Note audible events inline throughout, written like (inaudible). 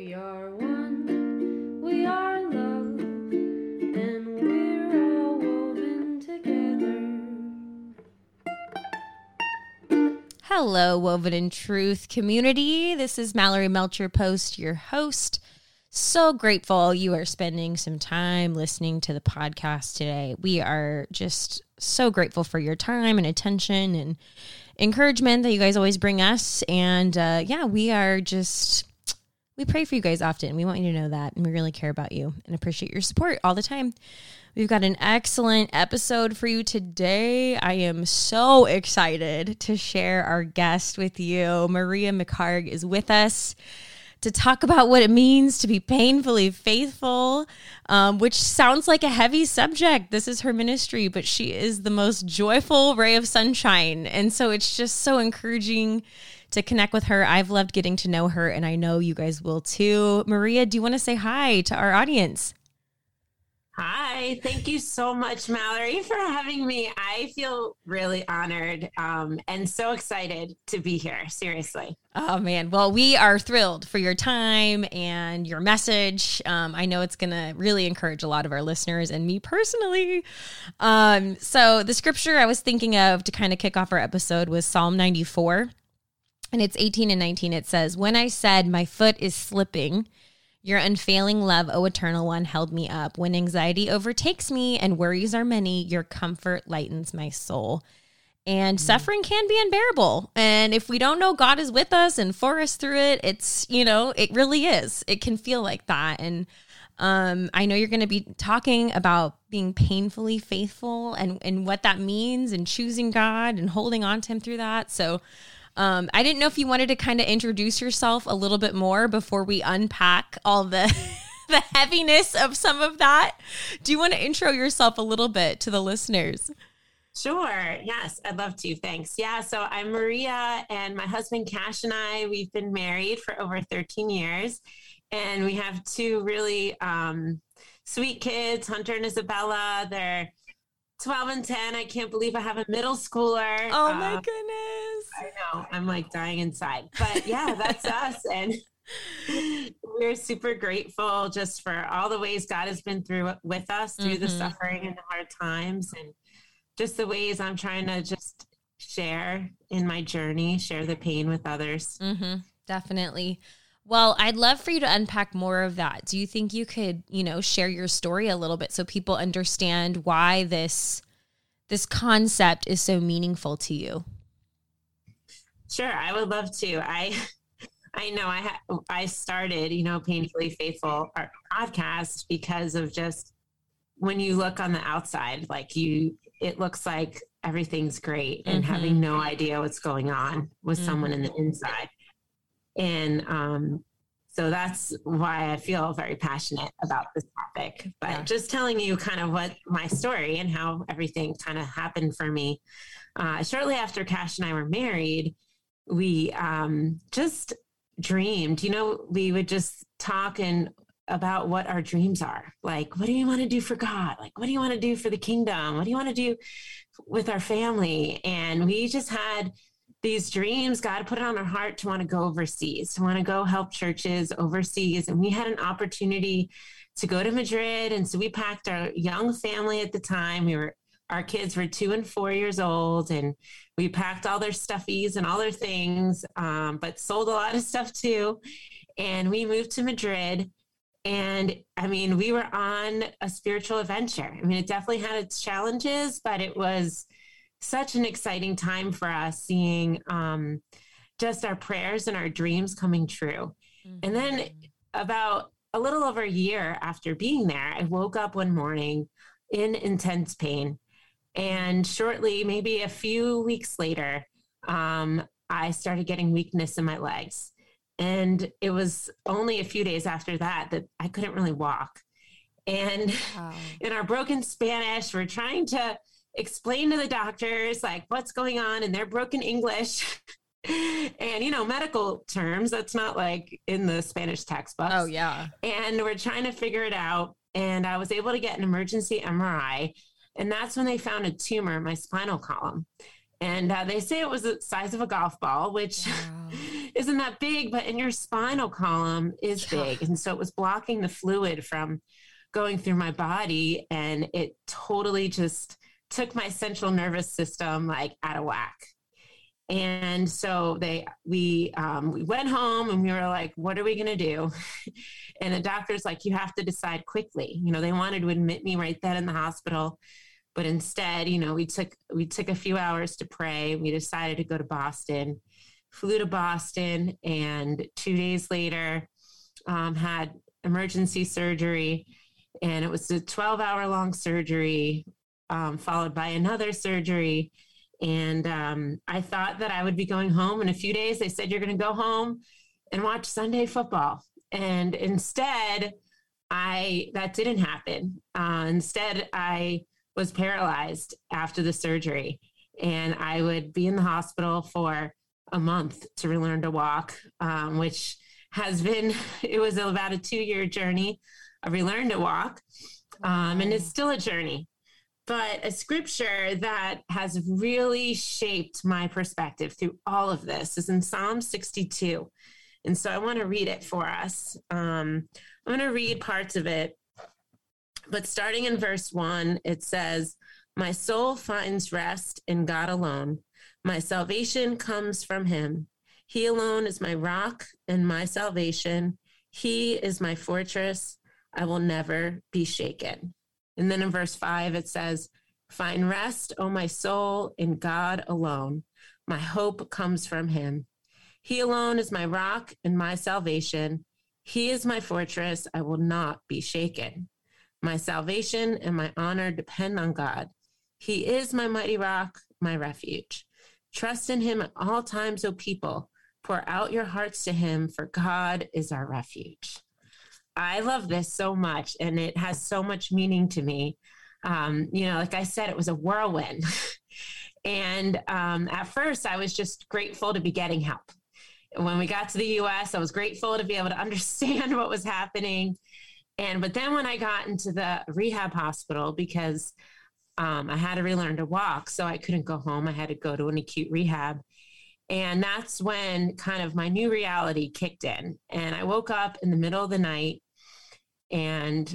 We are one, we are love, and we're all woven together. Hello, Woven in Truth community. This is Mallory Melcher Post, your host. So grateful you are spending some time listening to the podcast today. We are just so grateful for your time and attention and encouragement that you guys always bring us. And uh, yeah, we are just, we pray for you guys often. We want you to know that. And we really care about you and appreciate your support all the time. We've got an excellent episode for you today. I am so excited to share our guest with you. Maria McCarg is with us to talk about what it means to be painfully faithful, um, which sounds like a heavy subject. This is her ministry, but she is the most joyful ray of sunshine. And so it's just so encouraging to connect with her. I've loved getting to know her, and I know you guys will too. Maria, do you want to say hi to our audience? Hi, thank you so much, Mallory, for having me. I feel really honored um, and so excited to be here. Seriously. Oh, man. Well, we are thrilled for your time and your message. Um, I know it's going to really encourage a lot of our listeners and me personally. Um, so, the scripture I was thinking of to kind of kick off our episode was Psalm 94. And it's 18 and 19. It says, When I said, My foot is slipping, your unfailing love, O eternal one, held me up. When anxiety overtakes me and worries are many, your comfort lightens my soul. And mm. suffering can be unbearable. And if we don't know God is with us and for us through it, it's, you know, it really is. It can feel like that. And um, I know you're going to be talking about being painfully faithful and, and what that means and choosing God and holding on to Him through that. So, um, I didn't know if you wanted to kind of introduce yourself a little bit more before we unpack all the (laughs) the heaviness of some of that. Do you want to intro yourself a little bit to the listeners? Sure. Yes, I'd love to. Thanks. Yeah. So I'm Maria, and my husband Cash and I, we've been married for over 13 years, and we have two really um, sweet kids, Hunter and Isabella. They're 12 and 10. I can't believe I have a middle schooler. Oh my uh, goodness. I know. I'm like dying inside. But yeah, (laughs) that's us. And we're super grateful just for all the ways God has been through with us through mm-hmm. the suffering and the hard times and just the ways I'm trying to just share in my journey, share the pain with others. Mm-hmm. Definitely. Well, I'd love for you to unpack more of that. Do you think you could, you know, share your story a little bit so people understand why this this concept is so meaningful to you? Sure, I would love to. I (laughs) I know I ha- I started, you know, painfully faithful podcast because of just when you look on the outside, like you, it looks like everything's great, and mm-hmm. having no idea what's going on with mm-hmm. someone in the inside. And um, so that's why I feel very passionate about this topic. But yeah. just telling you kind of what my story and how everything kind of happened for me. Uh, shortly after Cash and I were married, we um, just dreamed. You know, we would just talk and about what our dreams are. Like, what do you want to do for God? Like, what do you want to do for the kingdom? What do you want to do with our family? And we just had these dreams, God put it on our heart to want to go overseas, to want to go help churches overseas. And we had an opportunity to go to Madrid. And so we packed our young family at the time. We were our kids were two and four years old, and we packed all their stuffies and all their things, um, but sold a lot of stuff too. And we moved to Madrid. And I mean, we were on a spiritual adventure. I mean, it definitely had its challenges, but it was such an exciting time for us seeing um, just our prayers and our dreams coming true. Mm-hmm. And then mm-hmm. about a little over a year after being there, I woke up one morning in intense pain. And shortly, maybe a few weeks later, um, I started getting weakness in my legs. And it was only a few days after that that I couldn't really walk. And wow. (laughs) in our broken Spanish, we're trying to explain to the doctors like what's going on in their broken English. (laughs) and you know medical terms that's not like in the spanish textbooks oh yeah and we're trying to figure it out and i was able to get an emergency mri and that's when they found a tumor in my spinal column and uh, they say it was the size of a golf ball which wow. (laughs) isn't that big, but in your spinal column is big. And so it was blocking the fluid from going through my body. And it totally just took my central nervous system like out of whack. And so they we um, we went home and we were like, what are we gonna do? (laughs) and the doctor's like, you have to decide quickly. You know, they wanted to admit me right then in the hospital, but instead, you know, we took we took a few hours to pray. We decided to go to Boston, flew to Boston, and two days later, um, had emergency surgery, and it was a twelve hour long surgery, um, followed by another surgery. And um, I thought that I would be going home in a few days. They said, You're going to go home and watch Sunday football. And instead, I that didn't happen. Uh, instead, I was paralyzed after the surgery, and I would be in the hospital for a month to relearn to walk, um, which has been (laughs) it was about a two year journey of relearn to walk, um, and it's still a journey but a scripture that has really shaped my perspective through all of this is in Psalm 62. And so I want to read it for us. Um, I'm going to read parts of it. But starting in verse one, it says, My soul finds rest in God alone. My salvation comes from him. He alone is my rock and my salvation. He is my fortress. I will never be shaken. And then in verse five, it says, Find rest, O my soul, in God alone. My hope comes from him. He alone is my rock and my salvation. He is my fortress. I will not be shaken. My salvation and my honor depend on God. He is my mighty rock, my refuge. Trust in him at all times, O people. Pour out your hearts to him, for God is our refuge. I love this so much, and it has so much meaning to me. Um, you know, like I said, it was a whirlwind. (laughs) and um, at first, I was just grateful to be getting help. When we got to the US, I was grateful to be able to understand (laughs) what was happening. And but then when I got into the rehab hospital, because um, I had to relearn to walk, so I couldn't go home, I had to go to an acute rehab. And that's when kind of my new reality kicked in. And I woke up in the middle of the night and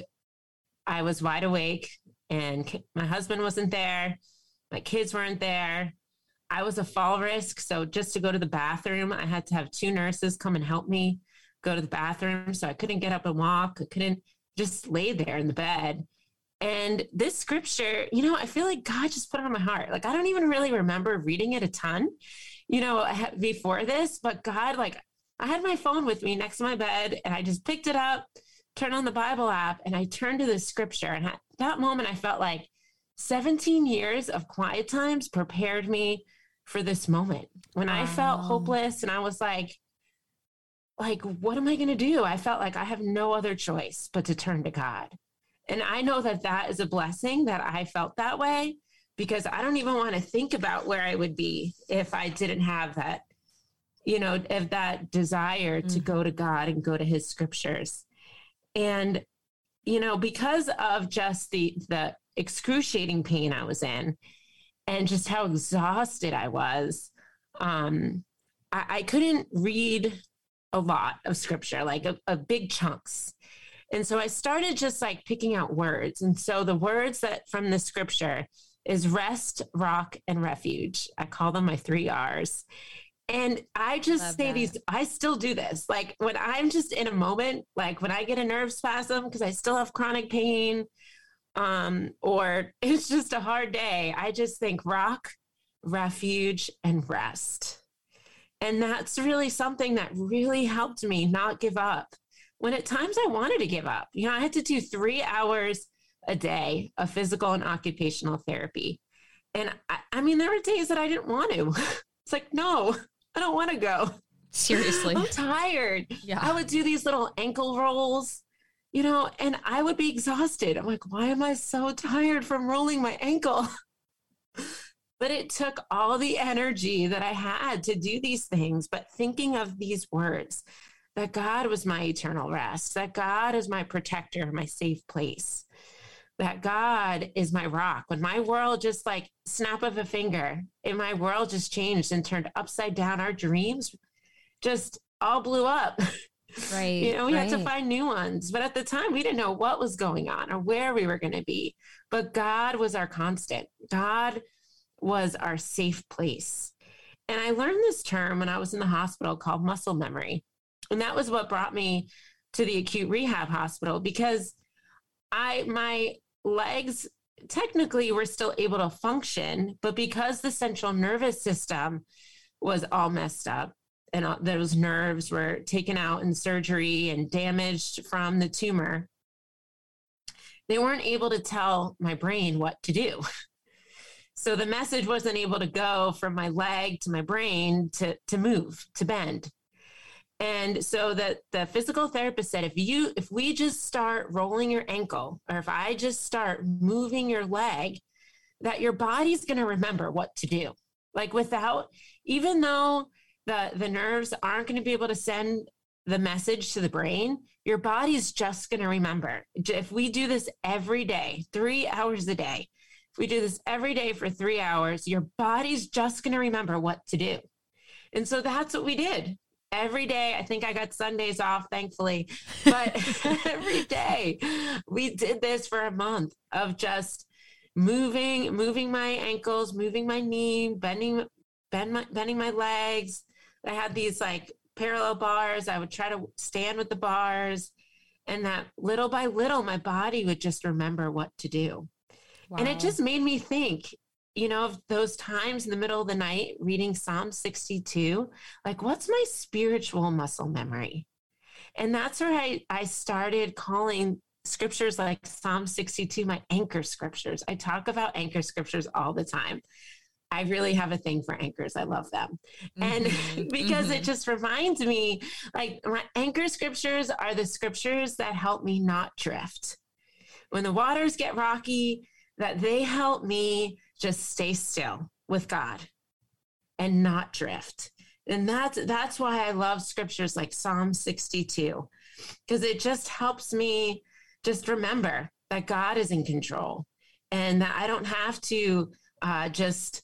I was wide awake, and my husband wasn't there, my kids weren't there. I was a fall risk. So just to go to the bathroom, I had to have two nurses come and help me go to the bathroom. So I couldn't get up and walk. I couldn't just lay there in the bed. And this scripture, you know, I feel like God just put it on my heart. Like I don't even really remember reading it a ton, you know, before this, but God, like I had my phone with me next to my bed and I just picked it up, turned on the Bible app, and I turned to the scripture. And at that moment, I felt like 17 years of quiet times prepared me for this moment when I felt hopeless and I was like, like, what am I going to do? I felt like I have no other choice but to turn to God. And I know that that is a blessing that I felt that way because I don't even want to think about where I would be if I didn't have that, you know, if that desire to Mhm. go to God and go to his scriptures. And, you know, because of just the, the excruciating pain I was in and just how exhausted I was, um, I, I couldn't read a lot of scripture, like a, a big chunks. And so I started just like picking out words. And so the words that from the scripture is rest, rock, and refuge. I call them my three R's. And I just Love say that. these, I still do this. Like when I'm just in a moment, like when I get a nerve spasm because I still have chronic pain, um, or (laughs) it's just a hard day, I just think rock, refuge, and rest. And that's really something that really helped me not give up. When at times I wanted to give up, you know, I had to do three hours a day of physical and occupational therapy. And I, I mean, there were days that I didn't want to. (laughs) It's like, no, I don't want to go. Seriously. (laughs) I'm tired. Yeah. I would do these little ankle rolls, you know, and I would be exhausted. I'm like, why am I so tired from rolling my ankle? (laughs) but it took all the energy that I had to do these things. But thinking of these words that God was my eternal rest, that God is my protector, my safe place, that God is my rock. When my world just like snap of a finger, and my world just changed and turned upside down, our dreams just all blew up. (laughs) Right. you know, we had to find new ones. But at the time, we didn't know what was going on or where we were going to be. But God was our constant, God was our safe place. And I learned this term when I was in the hospital called muscle memory. And that was what brought me to the acute rehab hospital because I, my legs technically were still able to function, but because the central nervous system was all messed up, and all, those nerves were taken out in surgery and damaged from the tumor, they weren't able to tell my brain what to do. (laughs) So the message wasn't able to go from my leg to my brain to, to move, to bend. And so that the physical therapist said, if you, if we just start rolling your ankle, or if I just start moving your leg, that your body's going to remember what to do. Like without, even though the the nerves aren't going to be able to send the message to the brain your body's just going to remember if we do this every day 3 hours a day if we do this every day for 3 hours your body's just going to remember what to do. And so that's what we did every day i think i got sundays off thankfully but (laughs) every day we did this for a month of just moving moving my ankles moving my knee bending bend my, bending my legs I had these like parallel bars. I would try to stand with the bars. And that little by little, my body would just remember what to do. Wow. And it just made me think, you know, of those times in the middle of the night reading Psalm 62, like, what's my spiritual muscle memory? And that's where I, I started calling scriptures like Psalm 62 my anchor scriptures. I talk about anchor scriptures all the time. I really have a thing for anchors. I love them. And Mhm, (laughs) because it mhm. just reminds me like my anchor scriptures are the scriptures that help me not drift. When the waters get rocky, that they help me just stay still with God and not drift. And that's that's why I love scriptures like Psalm 62 because it just helps me just remember that God is in control and that I don't have to uh, just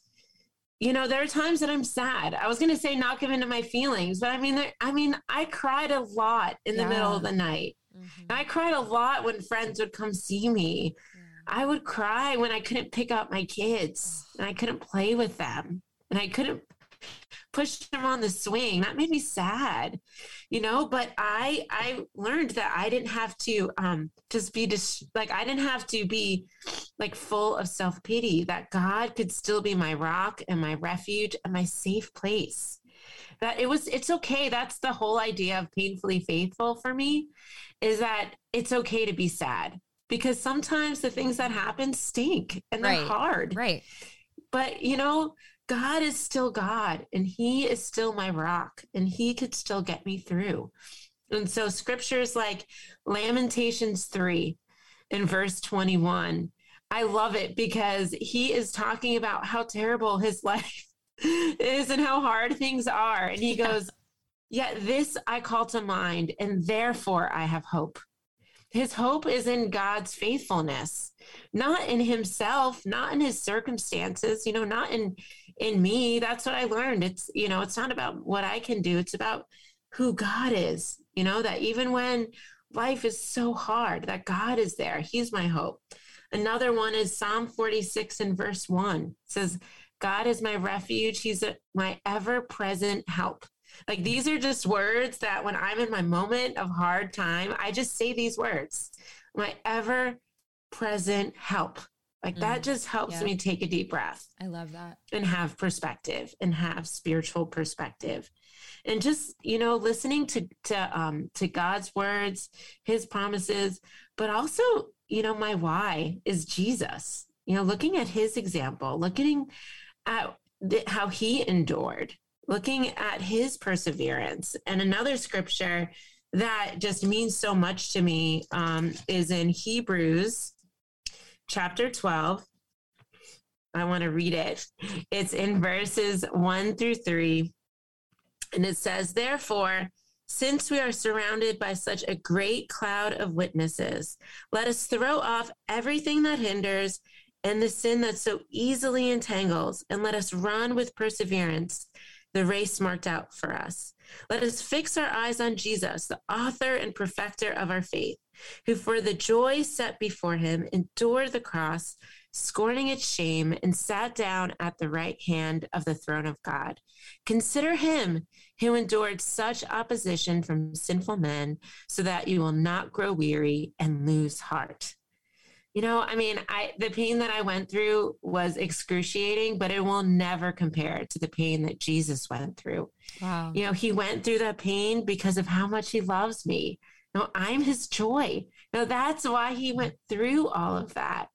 you know there are times that i'm sad i was going to say not give in to my feelings but i mean there, i mean i cried a lot in the middle of the night Mhm. i cried a lot when friends would come see me i would cry when i couldn't pick up my kids and i couldn't play with them and i couldn't push them on the swing. That made me sad you know but i i learned that i didn't have to um just be dis- like i didn't have to be like full of self-pity that god could still be my rock and my refuge and my safe place. That it was it's okay. That's the whole idea of painfully faithful for me is that it's okay to be sad because sometimes the things that happen stink and they're Right. hard. Right. but you know god is still god and he is still my rock and he could still get me through. And so scriptures like lamentations 3 in verse 21 i love it because he is talking about how terrible his (laughs) life is and how hard things are. And he goes yet this i call to mind and therefore i have hope his hope is in god's faithfulness not in himself not in his circumstances you know not in in me. That's what i learned. It's you know it's not about what i can do. It's about who god is you know that even when life is so hard that god is there. He's my hope. Another one is psalm 46 and verse 1 it says god is my refuge. He's a, my ever-present help like these are just words that when i'm in my moment of hard time i just say these words. My ever present help. Like that Mm, just helps yeah. me take a deep breath I love that. and have perspective and have spiritual perspective. And just you know listening to to um to god's words his promises but also you know my why is jesus. You know looking at his example looking at how he endured looking at his perseverance and another scripture that just means so much to me um, is in hebrews chapter 12 I want to read it. It's in verses one through three. And it says, Therefore, since we are surrounded by such a great cloud of witnesses, let us throw off everything that hinders and the sin that so easily entangles, and let us run with perseverance the race marked out for us. Let us fix our eyes on Jesus, the author and perfecter of our faith, who for the joy set before him endured the cross, scorning its shame, and sat down at the right hand of the throne of God. Consider him who endured such opposition from sinful men, so that you will not grow weary and lose heart. You know, I mean, I the pain that I went through was excruciating, but it will never compare to the pain that Jesus went through. Wow. You know, he went through that pain because of how much he loves me. You know, I'm his joy. You know, that's why he went through all of that.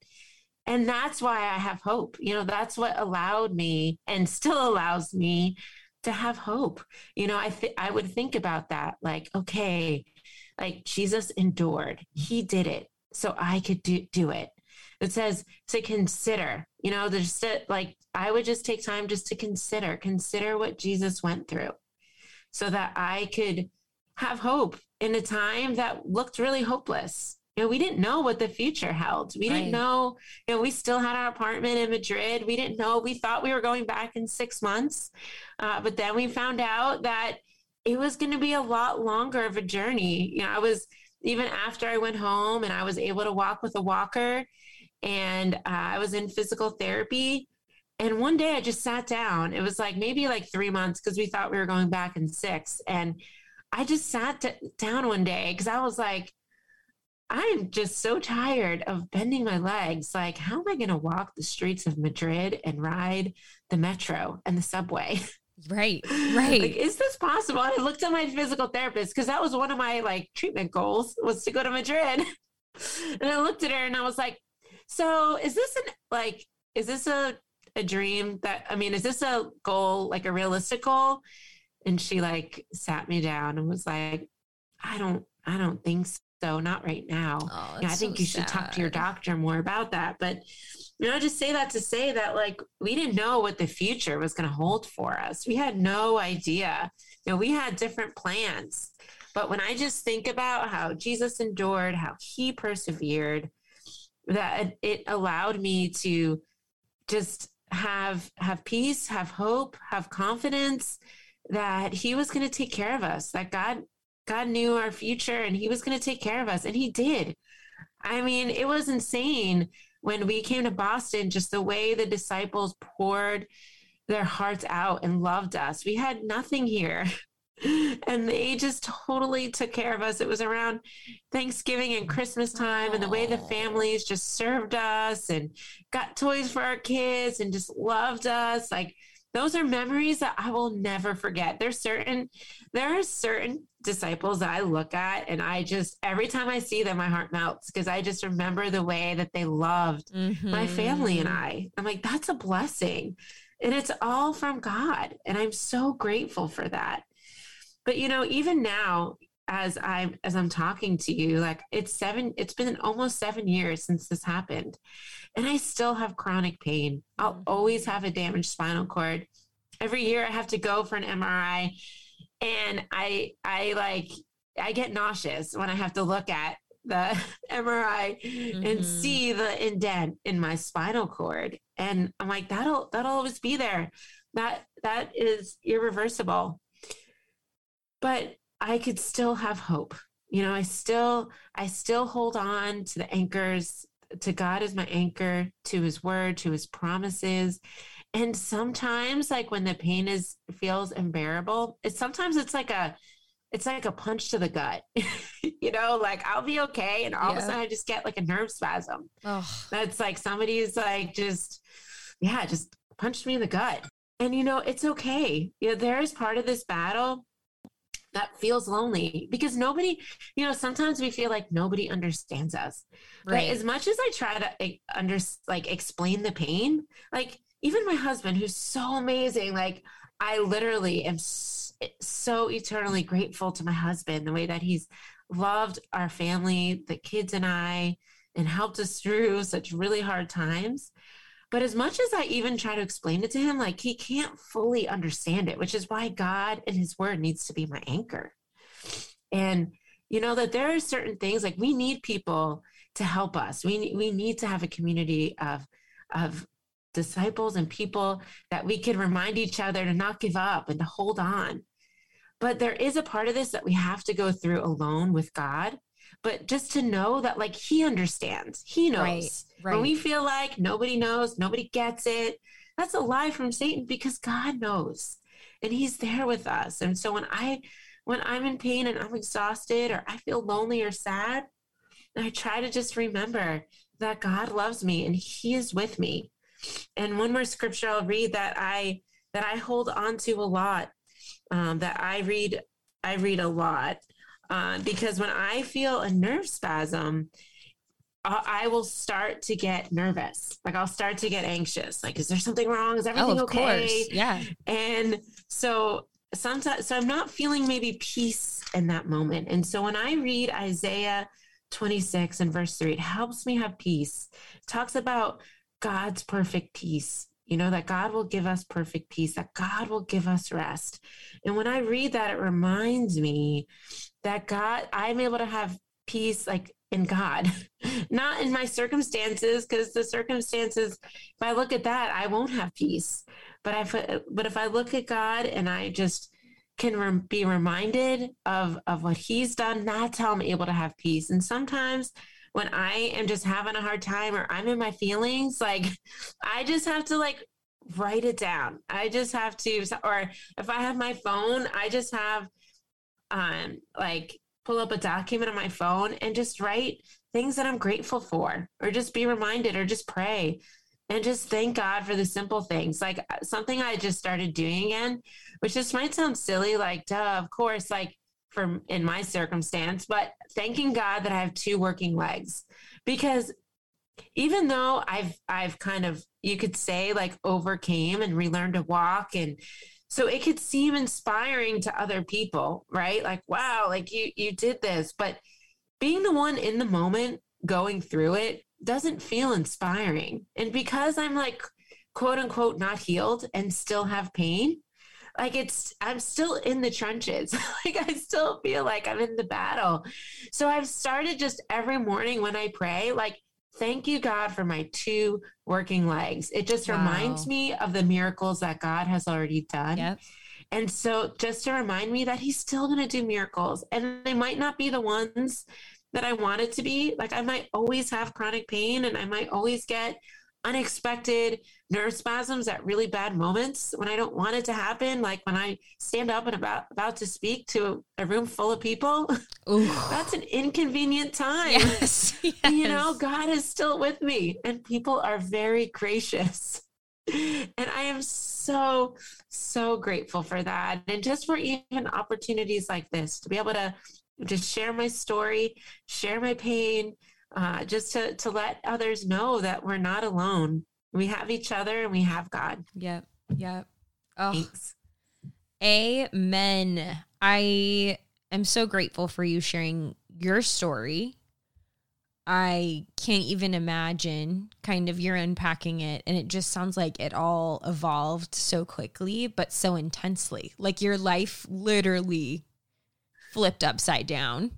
And that's why I have hope. You know, that's what allowed me and still allows me to have hope. You know, I th- I would think about that like, okay, like Jesus endured. He did it so I could do, do it. It says to consider, you know, there's like, I would just take time just to consider, consider what Jesus went through so that I could have hope in a time that looked really hopeless. You know, we didn't know what the future held. We didn't know, you know, we still had our apartment in Madrid. We didn't know, we thought we were going back in six months. Uh, but then we found out that it was going to be a lot longer of a journey. You know, I was, even after I went home and I was able to walk with a walker and uh, I was in physical therapy. And one day I just sat down. It was like maybe like three months because we thought we were going back in six. And I just sat d- down one day because I was like, I'm just so tired of bending my legs. Like, how am I going to walk the streets of Madrid and ride the metro and the subway? (laughs) Right. (laughs) Right. like, is this possible? I looked at my physical therapist because that was one of my like treatment goals was to go to Madrid. (laughs) and I looked at her and I was like, so is this an like is this a a dream that I mean, is this a goal, like a realistic goal? And she like sat me down and was like, I don't I don't think so, not right now. oh, Yeah, I think so you should talk to your doctor more about that. But you know, just say that to say that like we didn't know what the future was going to hold for us. We had no idea. You know, we had different plans. But when I just think about how Jesus endured, how he persevered, that it allowed me to just have have peace, have hope, have confidence that he was going to take care of us. That God God knew our future and he was going to take care of us and he did. I mean, it was insane when we came to Boston, just the way the disciples poured their hearts out and loved us. We had nothing here. (laughs) And they just totally took care of us. It was around Thanksgiving and Christmas time, and the way the families just served us and got toys for our kids and just loved us. Like, those are memories that I will never forget. There's certain, there are certain disciples that I look at, and I just, every time I see them, my heart melts because I just remember the way that they loved my family and Mhm. I. I'm like, that's a blessing. And it's all from God. And I'm so grateful for that. But you know, even now, as I'm as I'm talking to you, like it's seven, it's been almost seven years since this happened. And I still have chronic pain. I'll Mhm. always have a damaged spinal cord. Every year I have to go for an MRI. And I I like I get nauseous when I have to look at the (laughs) MRI and Mhm. see the indent in my spinal cord. And i'm like that'll that'll always be there. That that is irreversible. But i could still have hope. You know i still i still hold on to the anchors. To god as my anchor to his word to his promises and sometimes like when the pain is feels unbearable it's sometimes it's like a it's like a punch to the gut (laughs) you know like i'll be okay and all of a sudden i just get like a nerve spasm. Oh, that's like somebody's like just yeah just punched me in the gut. And you know it's okay. You know there is part of this battle that feels lonely because nobody you know sometimes we feel like nobody understands us. But right. as much as i try to like, under like explain the pain like even my husband who's so amazing like i literally am so eternally grateful to my husband the way that he's loved our family the kids and i and helped us through such really hard times but as much as i even try to explain it to him like he can't fully understand it which is why god and his word needs to be my anchor and you know that there are certain things like we need people to help us. We we need to have a community of of disciples and people that we can remind each other to not give up and to hold on. But there is a part of this that we have to go through alone with God. But just to know that, like, He understands, He knows. Right, right. When we feel like nobody knows, nobody gets it, that's a lie from Satan because God knows and He's there with us. And so when I, when I'm in pain and I'm exhausted or I feel lonely or sad, I try to just remember that God loves me and He is with me. And one more scripture I'll read that I that I hold on to a lot, um, that I read I read a lot uh, because when I feel a nerve spasm, I I will start to get nervous. Like I'll start to get anxious. Like, is there something wrong? Is Oh, everything of okay? course. Yeah. And so sometimes, so I'm not feeling maybe peace in that moment. And so when I read Isaiah 26 and verse 3, it helps me have peace. It talks about God's perfect peace, you know, that God will give us perfect peace, that God will give us rest. And when I read that, it reminds me that God, I'm able to have peace like in God, (laughs) not in my circumstances, because the circumstances, if I look at that, I won't have peace. But I, but if I look at God and I just can rem- be reminded of of what He's done, that's how I'm able to have peace. And sometimes when I am just having a hard time or I'm in my feelings, like I just have to like write it down. I just have to, or if I have my phone, I just have um like pull up a document on my phone and just write things that I'm grateful for, or just be reminded, or just pray and just thank God for the simple things. Like uh, something I just started doing again, which just might sound silly, like, duh, of course, like in my circumstance, but thanking God that I have two working legs because even though I've I've kind of you could say like overcame and relearned to walk and so it could seem inspiring to other people, right? Like, wow, like you you did this, but being the one in the moment going through it doesn't feel inspiring. And because I'm like quote unquote not healed and still have pain, like it's I'm still in the trenches. (laughs) like I still feel like I'm in the battle. So I've started just every morning when I pray, like thank you God for my two working legs. It just Wow. reminds me of the miracles that God has already done. Yep. And so just to remind me that he's still going to do miracles and they might not be the ones that I want it to be. Like I might always have chronic pain and I might always get unexpected nerve spasms at really bad moments when I don't want it to happen. Like when I stand up and about about to speak to a room full of people, Ooh. (laughs) that's an inconvenient time. yes. (laughs) yes. You know, God is still with me and people are very gracious. And I am so, so grateful for that. And just for even opportunities like this to be able to just share my story, share my pain, uh, just to, to let others know that we're not alone. We have each other and we have God. Yep. Yep. Oh, Thanks. amen. I am so grateful for you sharing your story. I can't even imagine kind of you're unpacking it and it just sounds like it all evolved so quickly but so intensely. Like your life literally flipped upside down.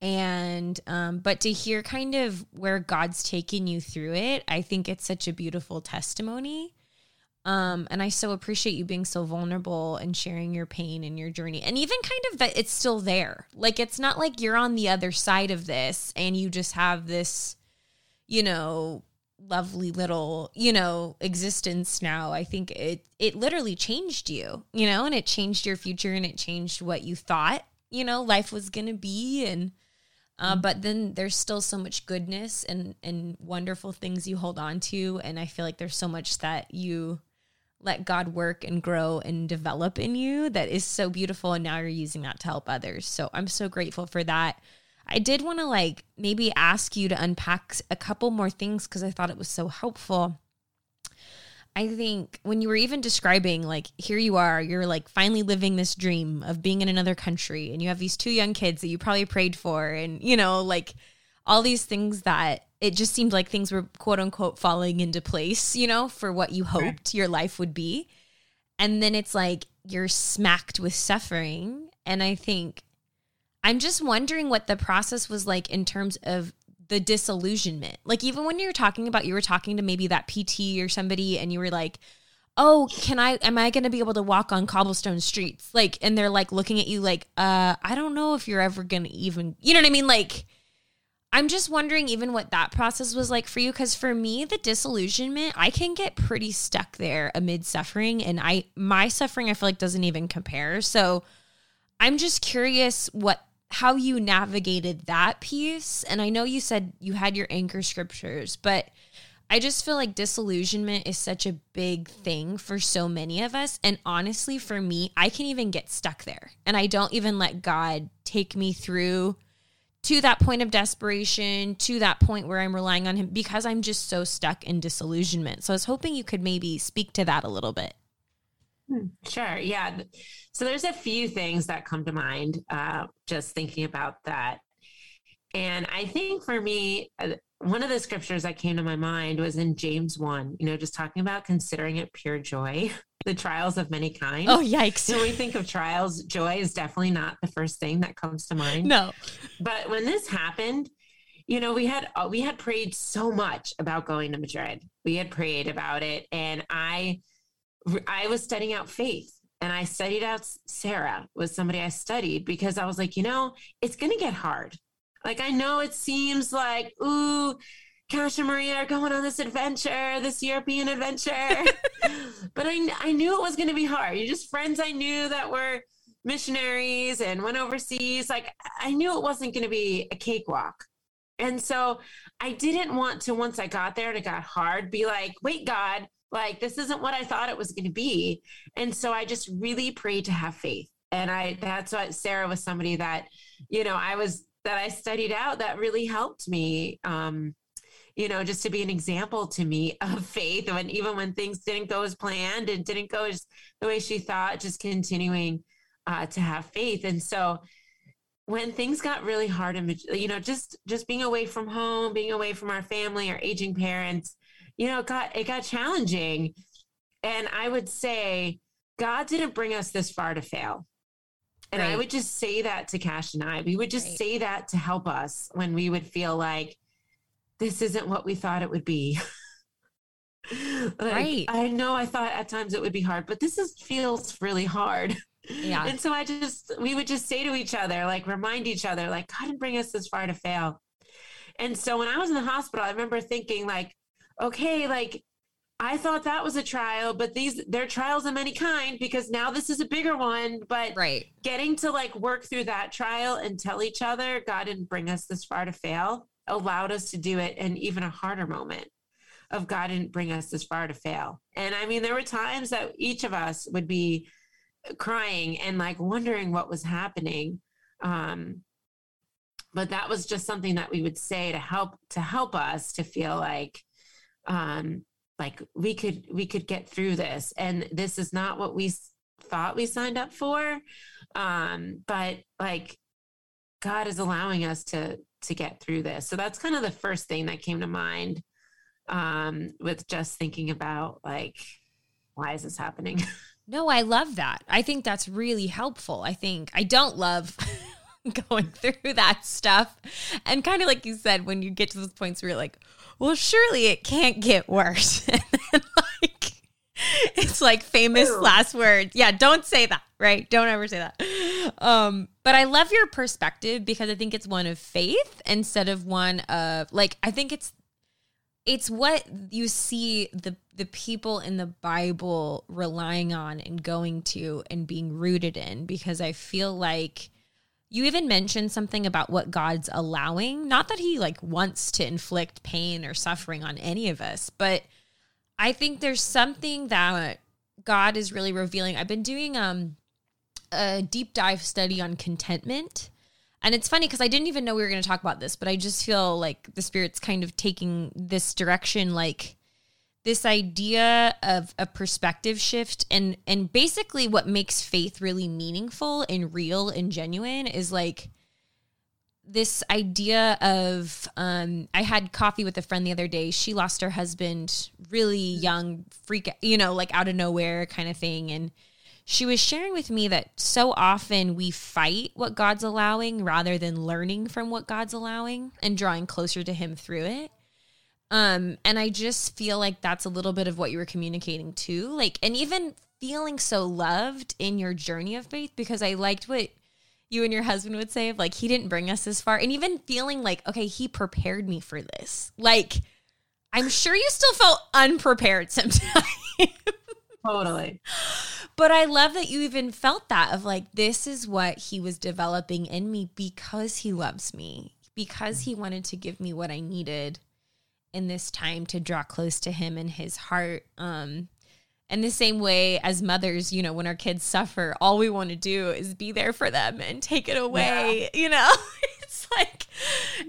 And um but to hear kind of where God's taken you through it, I think it's such a beautiful testimony. Um, and I so appreciate you being so vulnerable and sharing your pain and your journey. And even kind of that it's still there. Like it's not like you're on the other side of this and you just have this, you know, lovely little, you know, existence now. I think it it literally changed you, you know, and it changed your future and it changed what you thought, you know, life was gonna be and uh, but then there's still so much goodness and and wonderful things you hold on to. And i feel like there's so much that you let god work and grow and develop in you that is so beautiful. And now you're using that to help others. So i'm so grateful for that. I did want to like maybe ask you to unpack a couple more things because i thought it was so helpful I think when you were even describing, like, here you are, you're like finally living this dream of being in another country, and you have these two young kids that you probably prayed for, and you know, like all these things that it just seemed like things were quote unquote falling into place, you know, for what you hoped your life would be. And then it's like you're smacked with suffering. And I think I'm just wondering what the process was like in terms of the disillusionment. Like even when you were talking about you were talking to maybe that PT or somebody and you were like, oh, can I, am I going to be able to walk on cobblestone streets? Like, and they're like looking at you like, uh, I don't know if you're ever going to even, you know what I mean? Like, I'm just wondering even what that process was like for you. Cause for me, the disillusionment, I can get pretty stuck there amid suffering. And I, my suffering, I feel like doesn't even compare. So I'm just curious what, how you navigated that piece. And I know you said you had your anchor scriptures, but I just feel like disillusionment is such a big thing for so many of us. And honestly, for me, I can even get stuck there. And I don't even let God take me through to that point of desperation, to that point where I'm relying on Him because I'm just so stuck in disillusionment. So I was hoping you could maybe speak to that a little bit. Hmm, sure. Yeah. So there's a few things that come to mind uh, just thinking about that. And I think for me, uh, one of the scriptures that came to my mind was in James 1, you know, just talking about considering it pure joy, (laughs) the trials of many kinds. Oh, yikes. when we think of trials, joy is definitely not the first thing that comes to mind. No. But when this happened, you know, we had uh, we had prayed so much about going to Madrid. We had prayed about it and I I was studying out faith and I studied out Sarah was somebody I studied because I was like, you know, it's going to get hard like I know it seems like, ooh, Cash and Maria are going on this adventure, this European adventure. (laughs) but I, I knew it was going to be hard. You just friends I knew that were missionaries and went overseas. Like I knew it wasn't going to be a cakewalk. And so I didn't want to, once I got there and it got hard, be like, wait, God, like this isn't what I thought it was going to be. And so I just really prayed to have faith. And I, that's what Sarah was somebody that, you know, I was that I studied out that really helped me. Um, you know, just to be an example to me (laughs) of faith. And even when things didn't go as planned and didn't go as the way she thought, just continuing uh, to have faith. And so when things got really hard and you know, just just being away from home, being away from our family, our aging parents, you know, it got it got challenging. And I would say God didn't bring us this far to fail. And right. I would just say that to Cash and I. We would just right. say that to help us when we would feel like this isn't what we thought it would be. (laughs) like, right. I know I thought at times it would be hard, but this is feels really hard. Yeah. And so I just we would just say to each other, like remind each other, like, God didn't bring us this far to fail. And so when I was in the hospital, I remember thinking, like, okay, like I thought that was a trial, but these they're trials of many kind because now this is a bigger one. But right. getting to like work through that trial and tell each other God didn't bring us this far to fail allowed us to do it in even a harder moment of God didn't bring us this far to fail. And I mean, there were times that each of us would be crying and like wondering what was happening. Um, but that was just something that we would say to help to help us to feel like um, like we could we could get through this. And this is not what we thought we signed up for. Um but like god is allowing us to to get through this. So that's kind of the first thing that came to mind um with just thinking about like why is this happening? (laughs) No i love that. I think that's really helpful. I think i don't love (laughs) going (laughs) through that stuff. And kind of like you said when you get to those points where you're like well, surely it can't get worse. (laughs) and then, like, it's like famous last words. Yeah, don't say that, right? Don't ever say that. Um, but I love your perspective because I think it's one of faith instead of one of like I think it's it's what you see the the people in the Bible relying on and going to and being rooted in because I feel like you even mentioned something about what God's allowing. Not that he like wants to inflict pain or suffering on any of us, but I think there's something that God is really revealing. I've been doing um a deep dive study on contentment. And it's funny because I didn't even know we were going to talk about this, but I just feel like the spirit's kind of taking this direction like this idea of a perspective shift and and basically what makes faith really meaningful and real and genuine is like this idea of um, I had coffee with a friend the other day. She lost her husband really young, freak, you know, like out of nowhere kind of thing. And she was sharing with me that so often we fight what God's allowing rather than learning from what God's allowing and drawing closer to Him through it. Um, and I just feel like that's a little bit of what you were communicating too. Like, and even feeling so loved in your journey of faith because I liked what you and your husband would say of like he didn't bring us this far and even feeling like okay he prepared me for this like i'm sure you still felt unprepared (laughs) sometimes Totally. but i love that you even felt that of like this is what he was developing in me because he loves me because he wanted to give me what i needed in this time to draw close to him and his heart um and the same way as mothers, you know, when our kids suffer, all we want to do is be there for them and take it away, you know? (laughs) it's like,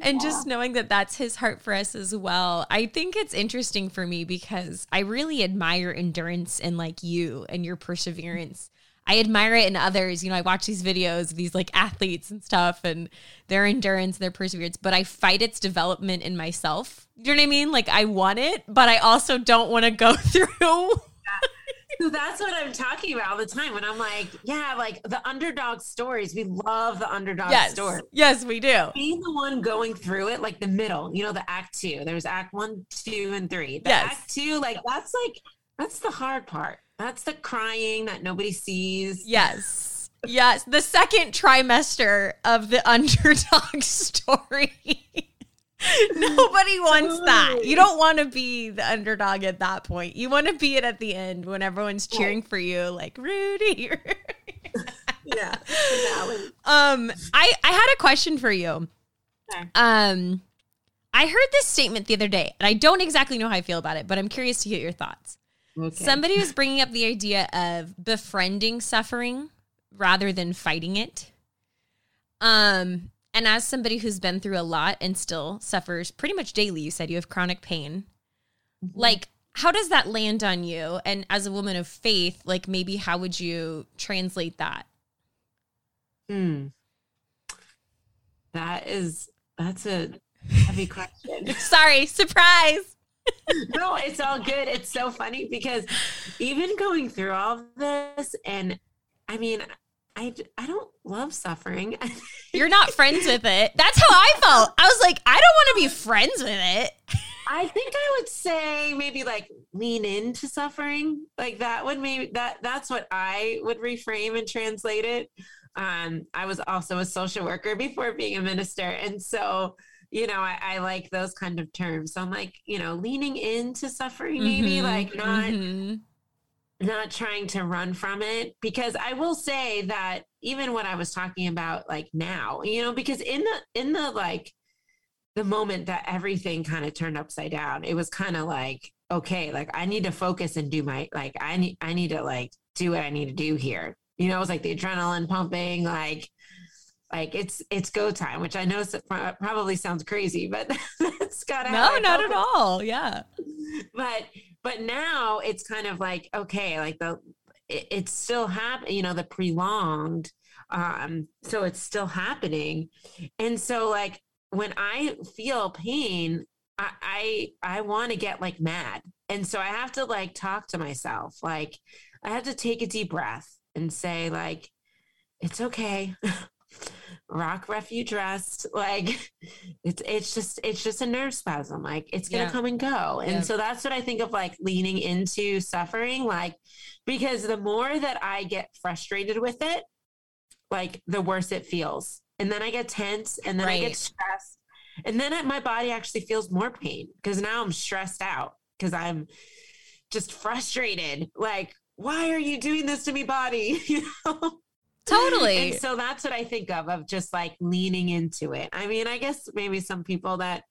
and just knowing that that's his heart for us as well. I think it's interesting for me because I really admire endurance and like you and your perseverance. I admire it in others. You know, I watch these videos these like athletes and stuff and their endurance, their perseverance, but I fight its development in myself. You know what I mean? Like I want it, but I also don't want to go (laughs) through So that's what I'm talking about all the time when I'm like, yeah, like the underdog stories. We love the underdog yes. story. Yes, we do. Being the one going through it, like the middle, you know, the act two. There's act one, two, and three. The Yes. act two, like that's like that's the hard part. That's the crying that nobody sees. Yes. Yes. The second trimester of the (laughs) underdog (laughs) story. Nobody wants that. You don't want to be the underdog at that point. You want to be it at the end when everyone's cheering for you, like Rudy. (laughs) Yeah. um, I I had a question for you. Okay. Um, I heard this statement the other day, and I don't exactly know how I feel about it, but I'm curious to hear your thoughts. Okay. Somebody was bringing up the idea of befriending suffering rather than fighting it. Um, and as somebody who's been through a lot and still suffers pretty much daily, you said you have chronic pain. Like, how does that land on you? And as a woman of faith, like maybe how would you translate that? Hmm. That is that's a heavy question. (laughs) Sorry, surprise. No, it's all good. It's so funny because even going through all this, and I mean, I I don't love suffering. (laughs) You're not friends with it. That's how I felt. I was like, I don't want to be friends with it. I think I would say maybe like lean into suffering. Like that would maybe that that's what I would reframe and translate it. Um, I was also a social worker before being a minister, and so you know I, I like those kind of terms. So I'm like, you know, leaning into suffering, maybe Mhm, like not mhm. not trying to run from it because i will say that even what i was talking about like now you know because in the in the like the moment that everything kind of turned upside down it was kind of like okay like i need to focus and do my like i need i need to like do what i need to do here you know it was like the adrenaline pumping like like it's it's go time which i know probably sounds crazy but (laughs) that's gotta No, not at all. Yeah. but but now it's kind of like okay like the it, it's still happening you know the prolonged um so it's still happening. And so like when i feel pain i i, I want to get like mad. And so i have to like talk to myself. Like i have to take a deep breath and say like it's okay (laughs) rock refuge rest like it's it's just it's just a nerve spasm like it's gonna Yeah. come and go. And Yeah. so that's what i think of like leaning into suffering like because the more that i get frustrated with it like the worse it feels. And then i get tense and then i get stressed and then it- my body actually feels more pain because now i'm stressed out because i'm just frustrated. Like why are you doing this to me body? (laughs) You know Totally. and so that's what I think of of just like leaning into it. I mean, I guess maybe some people that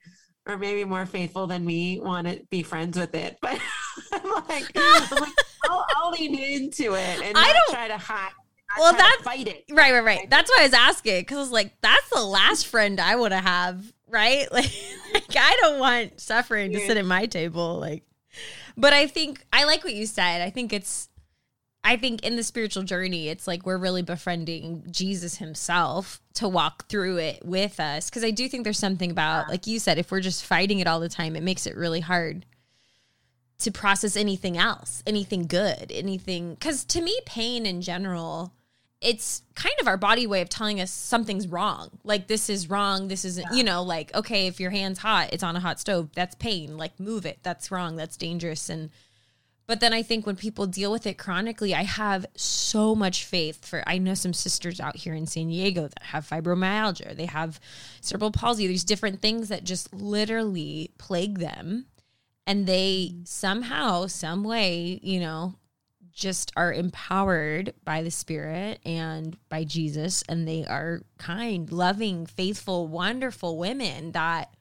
are maybe more faithful than me want to be friends with it, but (laughs) I'm like, I'm like I'll, I'll lean into it and I not don't- try to hide. Well, that's- fight it. Right, right, right. That's why I was asking because I was like, that's the last friend I want to have, right? (laughs) Like, like I don't want suffering to sit at my table. Like, but I think I like what you said. I think it's, I think in the spiritual journey, it's like we're really befriending Jesus himself to walk through it with us. Cause I do think there's something about, like you said, if we're just fighting it all the time, it makes it really hard to process anything else, anything good, anything. Cause to me, pain in general, it's kind of our body way of telling us something's wrong. Like this is wrong. This isn't, you know, like okay, if your hand's hot, it's on a hot stove. That's pain. Like move it. That's wrong. That's dangerous. And but then I think when people deal with it chronically, I have so much faith for I know some sisters out here in San Diego that have fibromyalgia. They have cerebral palsy. There's different things that just literally plague them. And they somehow, some way, you know, just are empowered by the Spirit and by Jesus, and they are kind, loving, faithful, wonderful women that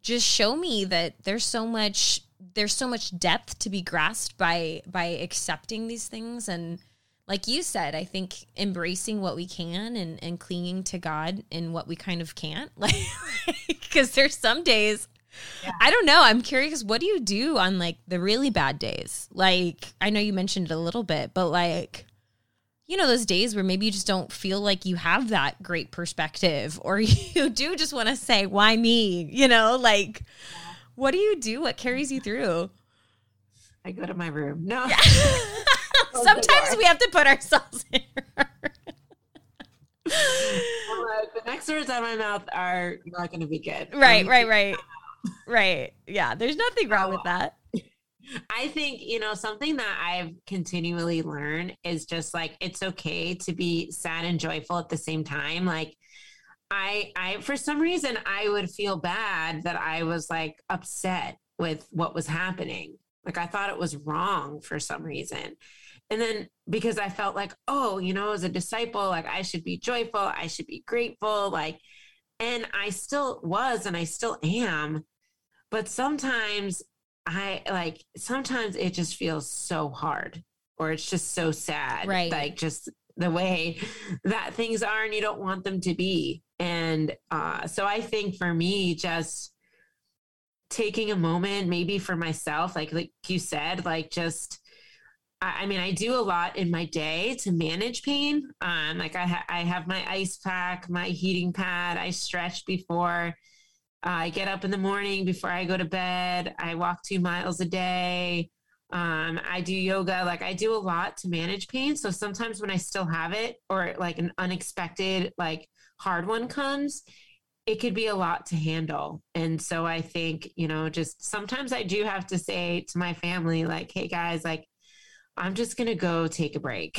just show me that there's so much there's so much depth to be grasped by by accepting these things and like you said i think embracing what we can and and clinging to god in what we kind of can't (laughs) like because there's some days I don't know. I'm curious. What do you do on like the really bad days? Like, I know you mentioned it a little bit, but like, you know, those days where maybe you just don't feel like you have that great perspective, or (laughs) you do just want to say, why me? You know, like, what do you do? What carries you through? I go to my room. No. (laughs) Oh, Sometimes we have to put ourselves (laughs) in. Uh, the next words out of my mouth are not going to be good. right, right, right. Right. Yeah. There's nothing wrong with that. (laughs) I think, you know, something that I've continually learned is just like it's okay to be sad and joyful at the same time. Like I I for some reason I would feel bad that I was like upset with what was happening. Like I thought it was wrong for some reason. And then because I felt like, oh, you know, as a disciple, like I should be joyful, I should be grateful, like and I still was and I still am. But sometimes I like sometimes it just feels so hard or it's just so sad. Right. Like just the way that things are and you don't want them to be. And uh so I think for me just taking a moment maybe for myself like like you said like just I mean, I do a lot in my day to manage pain. Um, like I, ha- I have my ice pack, my heating pad. I stretch before I get up in the morning. Before I go to bed, I walk two miles a day. Um, I do yoga. Like I do a lot to manage pain. So sometimes when I still have it, or like an unexpected, like hard one comes, it could be a lot to handle. And so I think, you know, just sometimes I do have to say to my family, like, hey guys, like, I'm just going to go take a break.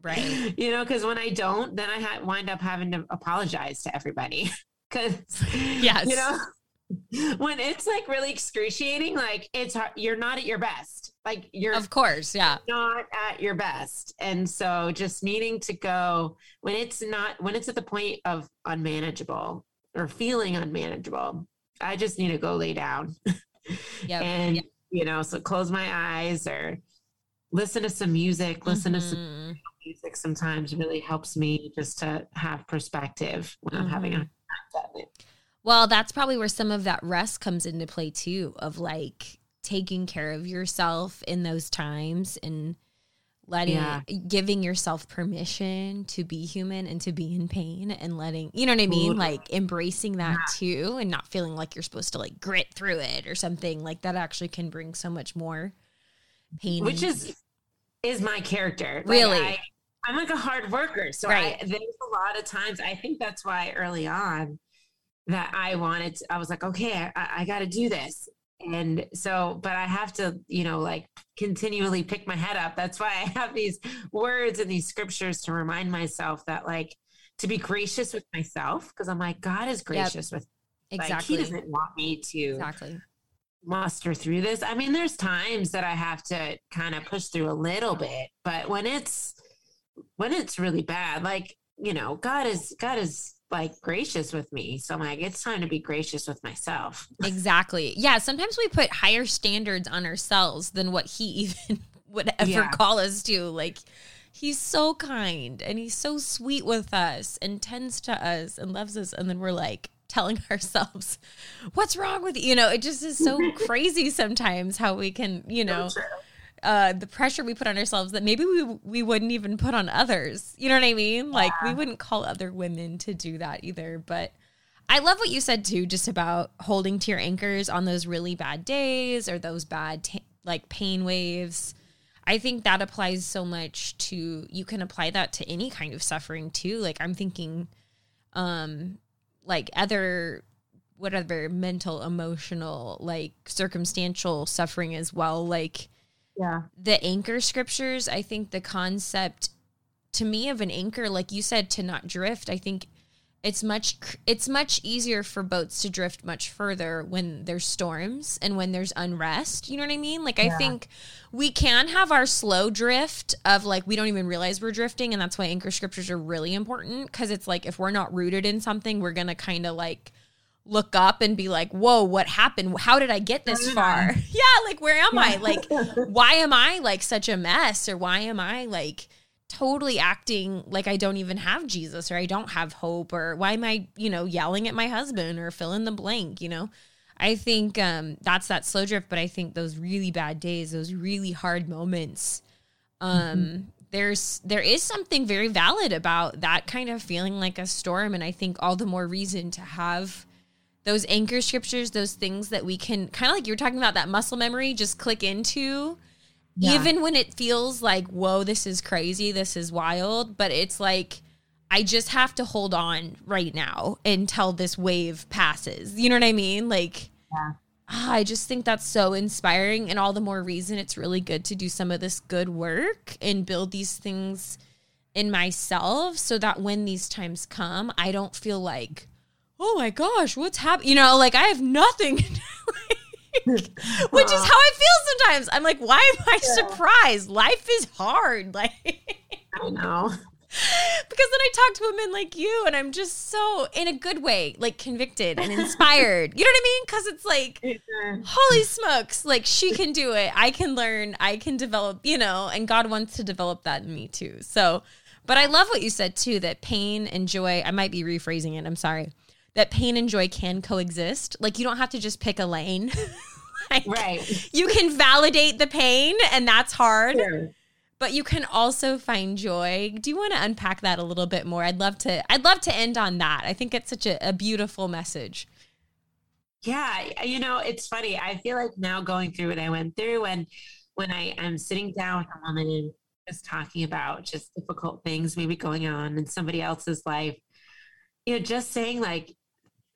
Right. (laughs) you know, because when I don't, then I ha- wind up having to apologize to everybody. (laughs) Because, Yes. you know, (laughs) when it's like really excruciating, like it's hard, you're not at your best. Like you're Of course. Yeah. not at your best. And so just needing to go when it's not, when it's at the point of unmanageable or feeling unmanageable, I just need to go lay down. (laughs) Yep. and, you know, so close my eyes or listen to some music, listen to some Mhm. music sometimes really helps me just to have perspective when I'm having a Mhm. hard time. Well, that's probably where some of that rest comes into play too, of like taking care of yourself in those times and letting Yeah. giving yourself permission to be human and to be in pain and letting you know what I mean? Totally. Like embracing that too and not feeling like you're supposed to like grit through it or something. Like that actually can bring so much more pain. which is is my character. Like, Really? I, am like a hard worker, so Right. I, there's a lot of times. I think that's why early on that I wanted. To, I was like, okay, I, I got to do this, and so, but I have to, you know, like continually pick my head up. That's why I have these words and these scriptures to remind myself that, like, to be gracious with myself, because I'm like, God is gracious with. Like, exactly. he doesn't want me to exactly. muster through this. I mean, there's times that I have to kind of push through a little bit, but when it's when it's really bad, like, you know, God is God is like gracious with me. So I'm like, it's time to be gracious with myself. (laughs) Exactly. Yeah. Sometimes we put higher standards on ourselves than what he (laughs) even would ever Yeah. call us to. Like, he's so kind and he's so sweet with us and tends to us and loves us. And then we're like telling (laughs) ourselves, what's wrong with you? You know, it just is so crazy sometimes how we can, you know, uh, the pressure we put on ourselves that maybe we we wouldn't even put on others. You know what I mean? Like we wouldn't call other women to do that either. But I love what you said too, just about holding to your anchors on those really bad days or those bad ta like pain waves. I think that applies so much to you can apply that to any kind of suffering too. Like I'm thinking um like other whatever mental, emotional, like circumstantial suffering as well. Like Yeah. the anchor scriptures, I think the concept to me of an anchor, like you said, to not drift, I think it's much it's much easier for boats to drift much further when there's storms and when there's unrest. You know what I mean? Like I Yeah. think we can have our slow drift of like we don't even realize we're drifting and that's why anchor scriptures are really important cuz it's like if we're not rooted in something, we're going to kind of like look up and be like, "Whoa, what happened? How did I get this far?" (laughs) Yeah, like where am I? Like why am I like such a mess or why am I like totally acting like I don't even have Jesus or I don't have hope or why am I, you know, yelling at my husband or fill in the blank, you know? I think um that's that slow drift, but I think those really bad days, those really hard moments um there's there is something very valid about that kind of feeling like a storm and I think all the more reason to have those anchor scriptures, those things that we can kind of like you were talking about that muscle memory, just click into Yeah. even when it feels like, whoa, this is crazy, this is wild, but it's like, I just have to hold on right now until this wave passes. You know what I mean? Like, Yeah. ah, I just think that's so inspiring, and all the more reason it's really good to do some of this good work and build these things in myself so that when these times come, I don't feel like, oh my gosh, what's happening? You know, like I have nothing. (laughs) (laughs) Which is how I feel sometimes. I'm like, why am I surprised? Life is hard. (laughs) Like I know. because then I talk to women like you and I'm just so in a good way, like convicted and inspired. you know what I mean? Cuz it's like holy smokes, like she can do it. I can learn, I can develop, you know, and God wants to develop that in me too. So, but I love what you said too that pain and joy, I might be rephrasing it. I'm sorry. That pain and joy can coexist. Like you don't have to just pick a lane. (laughs) like, Right. You can validate the pain and that's hard Sure. but you can also find joy. Do you want to unpack that a little bit more? I'd love to. I'd love to end on that. I think it's such a, a beautiful message. Yeah, you know, it's funny. I feel like now going through what I went through and when I am sitting down with a woman and just talking about just difficult things maybe going on in somebody else's life, you know, just saying like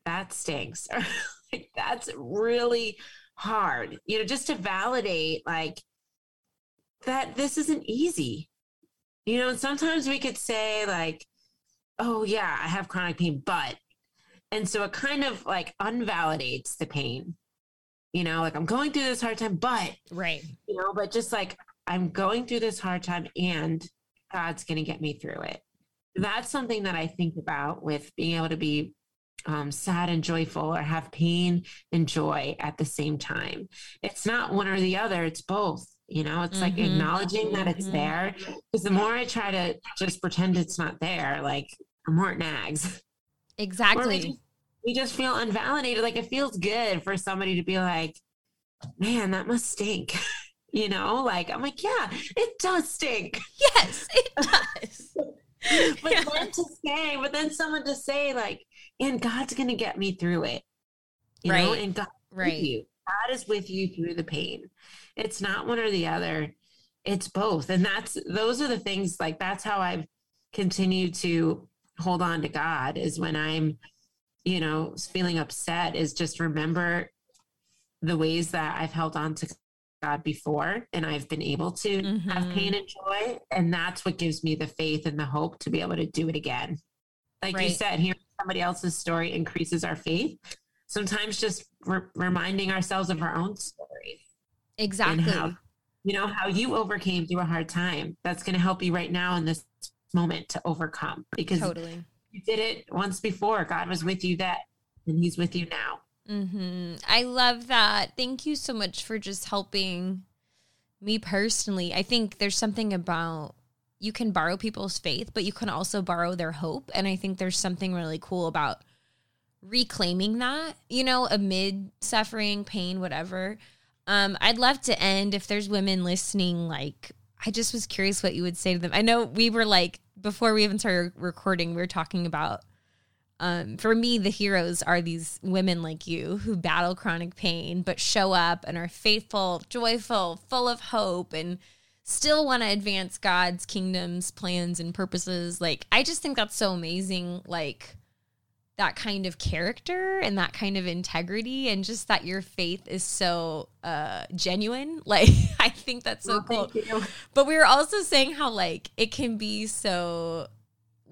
that stinks (laughs) like that's really hard, you know, just to validate like that this isn't easy. You know, and sometimes we could say like, oh yeah, I have chronic pain, but and so it kind of like unvalidates the pain. You know, like I'm going through this hard time, but, Right. you know, but just like I'm going through this hard time and God's going to get me through it. That's something that I think about with being able to be um, sad and joyful or have pain and joy at the same time. It's not one or the other, it's both. You know, it's like Mhm. acknowledging that it's Mhm. there. Because the more I try to just pretend it's not there, like the more it nags. Or we Exactly. just, we just feel unvalidated. Like it feels good for somebody to be like, man, that must stink. (laughs) you know, like I'm like, yeah, it does stink. Yes, it (laughs) does. But Yeah. then to say, but then someone to say, like, and God's gonna get me through it. You know, Right. and God with Right. you. God is with you through the pain. It's not one or the other. It's both. And that's those are the things like that's how I've continued to hold on to God is when I'm, you know, feeling upset is just remember the ways that I've held on to God before and I've been able to have Mhm. pain and joy. And that's what gives me the faith and the hope to be able to do it again. Like you said, hearing somebody else's story increases our faith. Sometimes just re- reminding ourselves of our own story Exactly. how- you know how you overcame through a hard time that's going to help you right now in this moment to overcome because Totally. you did it once before god was with you then and he's with you now hmm I love that. Thank you so much for just helping me personally. I think there's something about you can borrow people's faith, but you can also borrow their hope. And I think there's something really cool about reclaiming that, you know, amid suffering, pain, whatever. Um, I'd love to end if there's women listening, like, I just was curious what you would say to them. I know we were like, before we even started recording, we were talking about um, for me, the heroes are these women like you who battle chronic pain, but show up and are faithful, joyful, full of hope, and still want to advance God's kingdom's plans and purposes. Like, I just think that's so amazing. Like, that kind of character and that kind of integrity and just that your faith is so uh genuine (laughs) like i think that's so Well, cool but we were also saying how like it can be so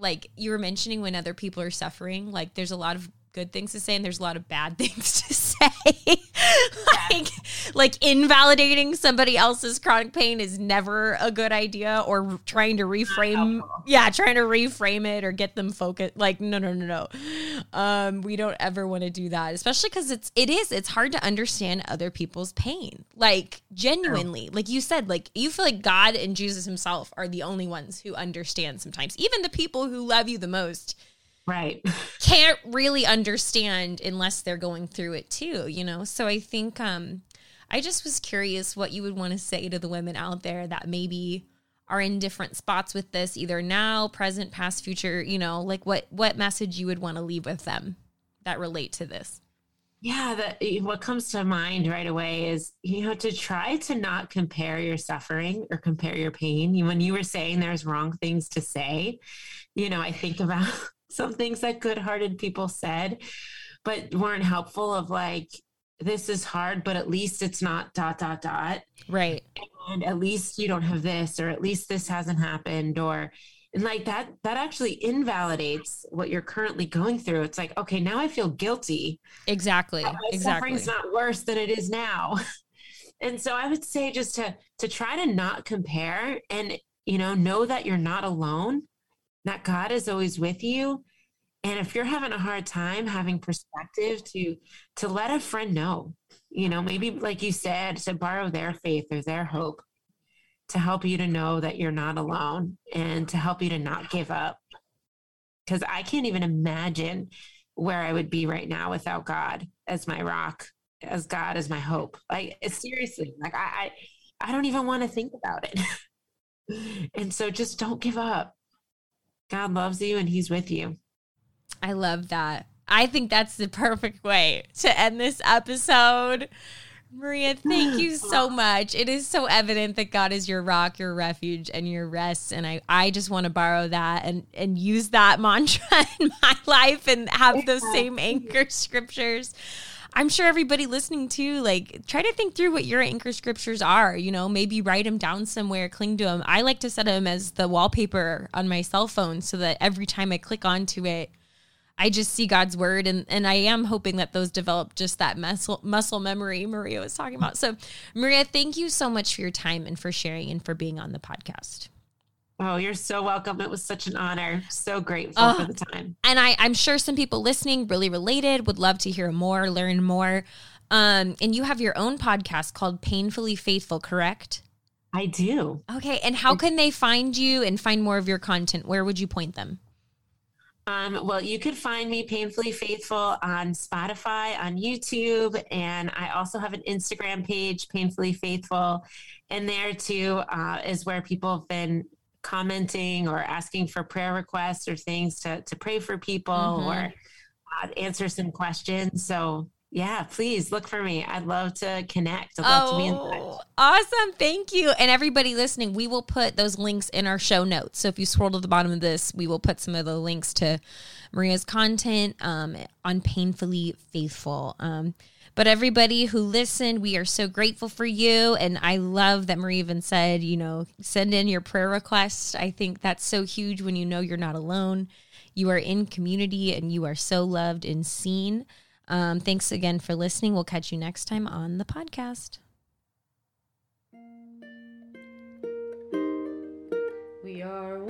like you were mentioning when other people are suffering like there's a lot of good things to say and there's a lot of bad (laughs) things to say (laughs) like like invalidating somebody else's chronic pain is never a good idea or trying to reframe yeah trying to reframe it or get them focused like no no no no. Um we don't ever want to do that especially because it's it is it's hard to understand other people's pain. Like genuinely like you said like you feel like god and jesus himself are the only ones who understand sometimes even the people who love you the most Right. (laughs) can't really understand unless they're going through it too, you know? So I think um I just was curious what you would want to say to the women out there that maybe are in different spots with this either now, present, past, future, you know, like what what message you would want to leave with them that relate to this. Yeah, that what comes to mind right away is you know to try to not compare your suffering or compare your pain. When you were saying there's wrong things to say, you know, I think about (laughs) some things that good-hearted people said, but weren't helpful. Of like, this is hard, but at least it's not dot dot dot, Right. and at least you don't have this, or at least this hasn't happened, or and like that that actually invalidates what you're currently going through. It's like, okay, now I feel guilty Exactly. my Exactly. suffering's not worse than it is now. (laughs) and so I would say just to to try to not compare and you know know that you're not alone, that God is always with you. And if you're having a hard time having perspective to to let a friend know, you know, maybe like you said, to borrow their faith or their hope to help you to know that you're not alone and to help you to not give up. Because I can't even imagine where I would be right now without God as my rock, as God as my hope. Like seriously, like I, I, I don't even want to think about it. (laughs) and so just don't give up. God loves you and He's with you. I love that. I think that's the perfect way to end this episode. Maria, thank you so (sighs) much. It is so evident that God is your rock, your refuge, and your rest. And I, I just want to borrow that and, and use that (laughs) mantra in my life and have those same anchor scriptures. I'm sure everybody listening to like try to think through what your anchor scriptures are. You know, maybe write them down somewhere, cling to them. I like to set them as the wallpaper on my cell phone so that every time I click onto it, I just see God's word and and I am hoping that those develop just that muscle muscle memory Maria was talking about. So Maria, thank you so much for your time and for sharing and for being on the podcast. Oh, you're so welcome. It was such an honor. So grateful Oh. for the time. And I, I'm sure some people listening really related, would love to hear more, learn more. Um, and you have your own podcast called Painfully Faithful, correct? I do. Okay. And how can they find you and find more of your content? Where would you point them? Um, well, you could find me Painfully Faithful on Spotify, on YouTube, and I also have an Instagram page, Painfully Faithful. And there too uh, is where people have been commenting or asking for prayer requests or things to, to pray for people Mhm. or uh, answer some questions. So, yeah, please look for me. I'd love to connect. I'd love to be in touch. Oh, awesome. Thank you. And everybody listening, we will put those links in our show notes. So if you scroll to the bottom of this, we will put some of the links to Maria's content um, on Painfully Faithful. Um, but everybody who listened, we are so grateful for you. And I love that Marie even said, you know, send in your prayer requests. I think that's so huge when you know you're not alone. You are in community and you are so loved and seen. Um, thanks again for listening. We'll catch you next time on the podcast. We are.